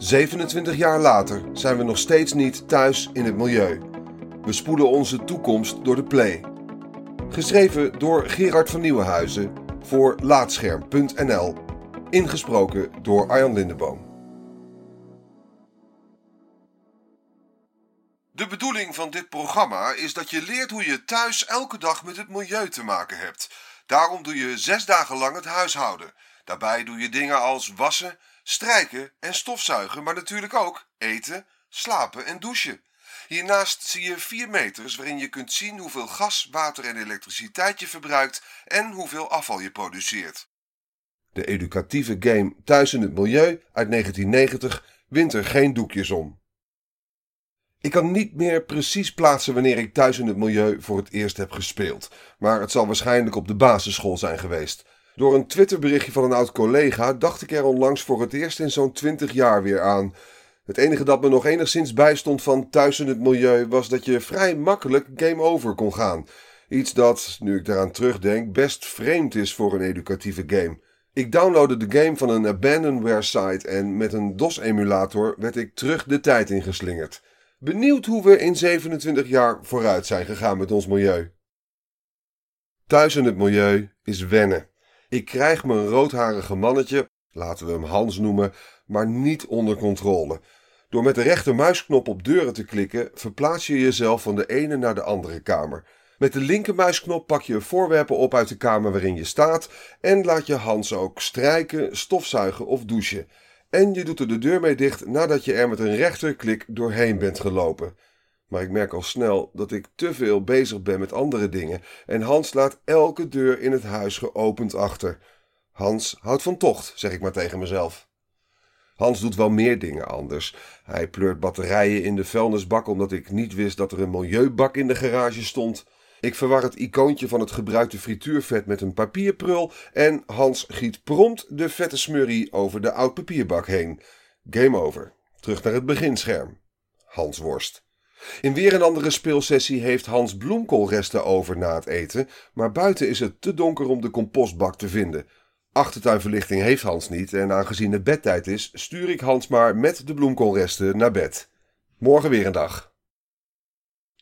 27 jaar later zijn we nog steeds niet thuis in het milieu. We spoeden onze toekomst door de play. Geschreven door Gerard van Nieuwenhuizen voor Laatscherm.nl. Ingesproken door Arjan Lindeboom. De bedoeling van dit programma is dat je leert hoe je thuis elke dag met het milieu te maken hebt. Daarom doe je zes dagen lang het huishouden. Daarbij doe je dingen als wassen, strijken en stofzuigen, maar natuurlijk ook eten, slapen en douchen. Hiernaast zie je vier meters waarin je kunt zien hoeveel gas, water en elektriciteit je verbruikt en hoeveel afval je produceert. De educatieve game Thuis in het Milieu uit 1990 wint er geen doekjes om. Ik kan niet meer precies plaatsen wanneer ik thuis in het milieu voor het eerst heb gespeeld, maar het zal waarschijnlijk op de basisschool zijn geweest. Door een Twitterberichtje van een oud collega dacht ik er onlangs voor het eerst in zo'n 20 jaar weer aan. Het enige dat me nog enigszins bijstond van thuis in het milieu was dat je vrij makkelijk game over kon gaan. Iets dat, nu ik daaraan terugdenk, best vreemd is voor een educatieve game. Ik downloadde de game van een abandonware site en met een DOS-emulator werd ik terug de tijd ingeslingerd. Benieuwd hoe we in 27 jaar vooruit zijn gegaan met ons milieu. Thuis in het milieu is wennen. Ik krijg mijn roodharige mannetje, laten we hem Hans noemen, maar niet onder controle. Door met de rechtermuisknop op deuren te klikken, verplaats je jezelf van de ene naar de andere kamer. Met de linkermuisknop pak je voorwerpen op uit de kamer waarin je staat en laat je Hans ook strijken, stofzuigen of douchen. En je doet er de deur mee dicht nadat je er met een rechterklik doorheen bent gelopen. Maar ik merk al snel dat ik te veel bezig ben met andere dingen en Hans laat elke deur in het huis geopend achter. Hans houdt van tocht, zeg ik maar tegen mezelf. Hans doet wel meer dingen anders. Hij pleurt batterijen in de vuilnisbak omdat ik niet wist dat er een milieubak in de garage stond. Ik verwar het icoontje van het gebruikte frituurvet met een papierprul en Hans giet prompt de vette smurrie over de oud papierbak heen. Game over. Terug naar het beginscherm. Hans worst. In weer een andere speelsessie heeft Hans bloemkoolresten over na het eten, maar buiten is het te donker om de compostbak te vinden. Achtertuinverlichting heeft Hans niet en aangezien het bedtijd is, stuur ik Hans maar met de bloemkoolresten naar bed. Morgen weer een dag.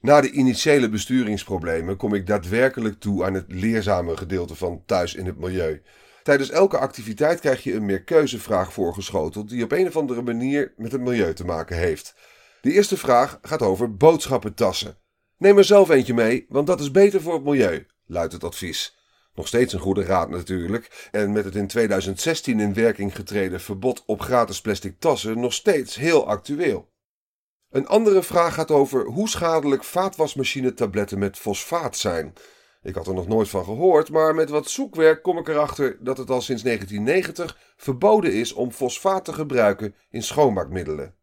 Na de initiële besturingsproblemen kom ik daadwerkelijk toe aan het leerzame gedeelte van thuis in het milieu. Tijdens elke activiteit krijg je een meerkeuzevraag voorgeschoteld die op een of andere manier met het milieu te maken heeft. De eerste vraag gaat over boodschappentassen. Neem er zelf eentje mee, want dat is beter voor het milieu, luidt het advies. Nog steeds een goede raad natuurlijk, en met het in 2016 in werking getreden verbod op gratis plastic tassen nog steeds heel actueel. Een andere vraag gaat over hoe schadelijk vaatwasmachine-tabletten met fosfaat zijn. Ik had er nog nooit van gehoord, maar met wat zoekwerk kom ik erachter dat het al sinds 1990 verboden is om fosfaat te gebruiken in schoonmaakmiddelen.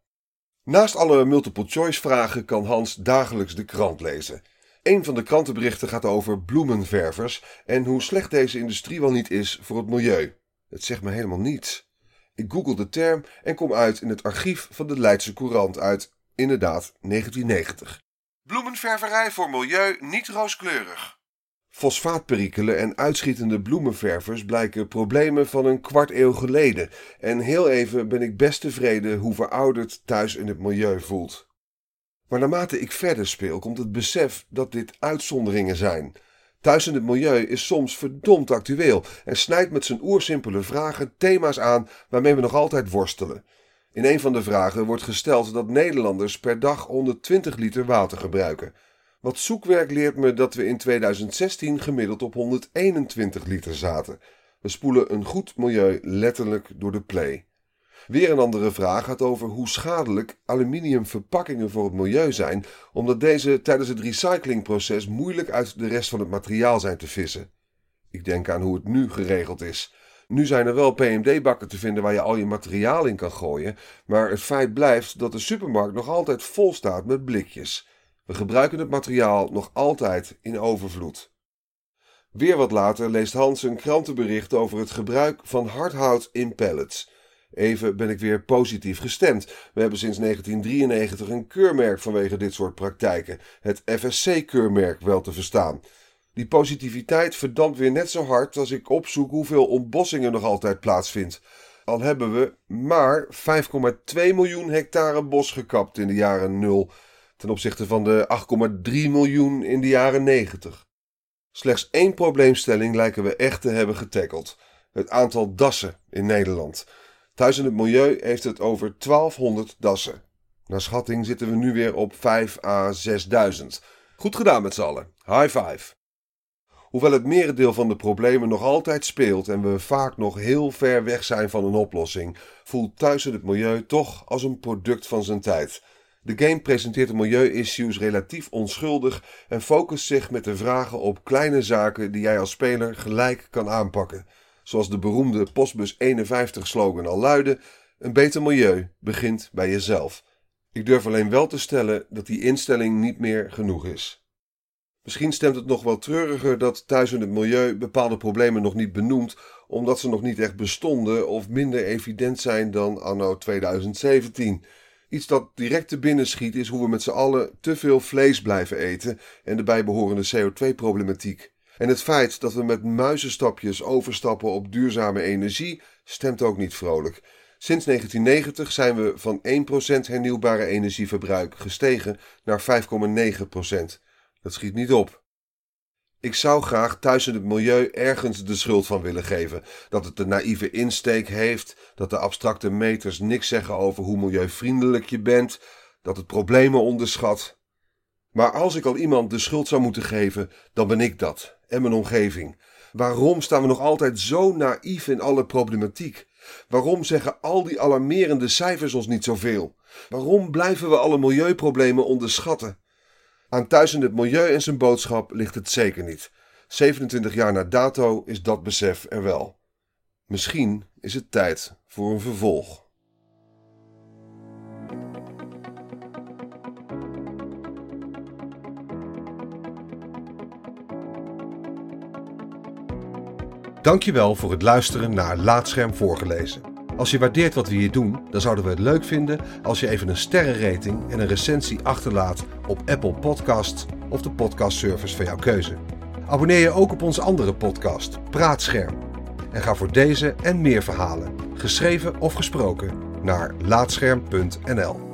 Naast alle multiple-choice vragen kan Hans dagelijks de krant lezen. Een van de krantenberichten gaat over bloemenververs en hoe slecht deze industrie wel niet is voor het milieu. Het zegt me helemaal niets. Ik google de term en kom uit in het archief van de Leidse Courant uit Inderdaad, 1990. Bloemenververij voor milieu niet rooskleurig. Fosfaatperikelen en uitschietende bloemenververs blijken problemen van een kwart eeuw geleden. En heel even ben ik best tevreden hoe verouderd thuis in het milieu voelt. Maar naarmate ik verder speel, komt het besef dat dit uitzonderingen zijn. Thuis in het milieu is soms verdomd actueel en snijdt met zijn oersimpele vragen thema's aan waarmee we nog altijd worstelen. In een van de vragen wordt gesteld dat Nederlanders per dag 120 liter water gebruiken. Wat zoekwerk leert me dat we in 2016 gemiddeld op 121 liter zaten. We spoelen een goed milieu letterlijk door de play. Weer een andere vraag gaat over hoe schadelijk aluminiumverpakkingen voor het milieu zijn, omdat deze tijdens het recyclingproces moeilijk uit de rest van het materiaal zijn te vissen. Ik denk aan hoe het nu geregeld is. Nu zijn er wel PMD-bakken te vinden waar je al je materiaal in kan gooien, maar het feit blijft dat de supermarkt nog altijd vol staat met blikjes. We gebruiken het materiaal nog altijd in overvloed. Weer wat later leest Hans een krantenbericht over het gebruik van hardhout in pallets. Even ben ik weer positief gestemd. We hebben sinds 1993 een keurmerk vanwege dit soort praktijken, het FSC-keurmerk wel te verstaan. Die positiviteit verdampt weer net zo hard als ik opzoek hoeveel ontbossingen nog altijd plaatsvindt. Al hebben we maar 5,2 miljoen hectare bos gekapt in de jaren 0 ten opzichte van de 8,3 miljoen in de jaren 90. Slechts één probleemstelling lijken we echt te hebben getackeld: het aantal dassen in Nederland. Thuis in het Milieu heeft het over 1200 dassen. Naar schatting zitten we nu weer op 5 à 6000. Goed gedaan met z'n allen. High five. Hoewel het merendeel van de problemen nog altijd speelt en we vaak nog heel ver weg zijn van een oplossing, voelt Thuis het Milieu toch als een product van zijn tijd. De game presenteert de milieu-issues relatief onschuldig en focust zich met de vragen op kleine zaken die jij als speler gelijk kan aanpakken. Zoals de beroemde Postbus 51 slogan al luidde: een beter milieu begint bij jezelf. Ik durf alleen wel te stellen dat die instelling niet meer genoeg is. Misschien stemt het nog wel treuriger dat thuis in het milieu bepaalde problemen nog niet benoemt, omdat ze nog niet echt bestonden of minder evident zijn dan anno 2017. Iets dat direct te binnen schiet is hoe we met z'n allen te veel vlees blijven eten en de bijbehorende CO2-problematiek. En het feit dat we met muizenstapjes overstappen op duurzame energie stemt ook niet vrolijk. Sinds 1990 zijn we van 1% hernieuwbare energieverbruik gestegen naar 5,9%. Dat schiet niet op. Ik zou graag thuis in het milieu ergens de schuld van willen geven. Dat het de naïeve insteek heeft, dat de abstracte meters niks zeggen over hoe milieuvriendelijk je bent, dat het problemen onderschat. Maar als ik al iemand de schuld zou moeten geven, dan ben ik dat en mijn omgeving. Waarom staan we nog altijd zo naïef in alle problematiek? Waarom zeggen al die alarmerende cijfers ons niet zoveel? Waarom blijven we alle milieuproblemen onderschatten? Aan Thuis in het Milieu en zijn boodschap ligt het zeker niet. 27 jaar na dato is dat besef er wel. Misschien is het tijd voor een vervolg. Dankjewel voor het luisteren naar Laatscherm voorgelezen. Als je waardeert wat we hier doen, dan zouden we het leuk vinden als je even een sterrenrating en een recensie achterlaat op Apple Podcasts of de podcastservice van jouw keuze. Abonneer je ook op onze andere podcast, Praatscherm. En ga voor deze en meer verhalen, geschreven of gesproken, naar laatscherm.nl.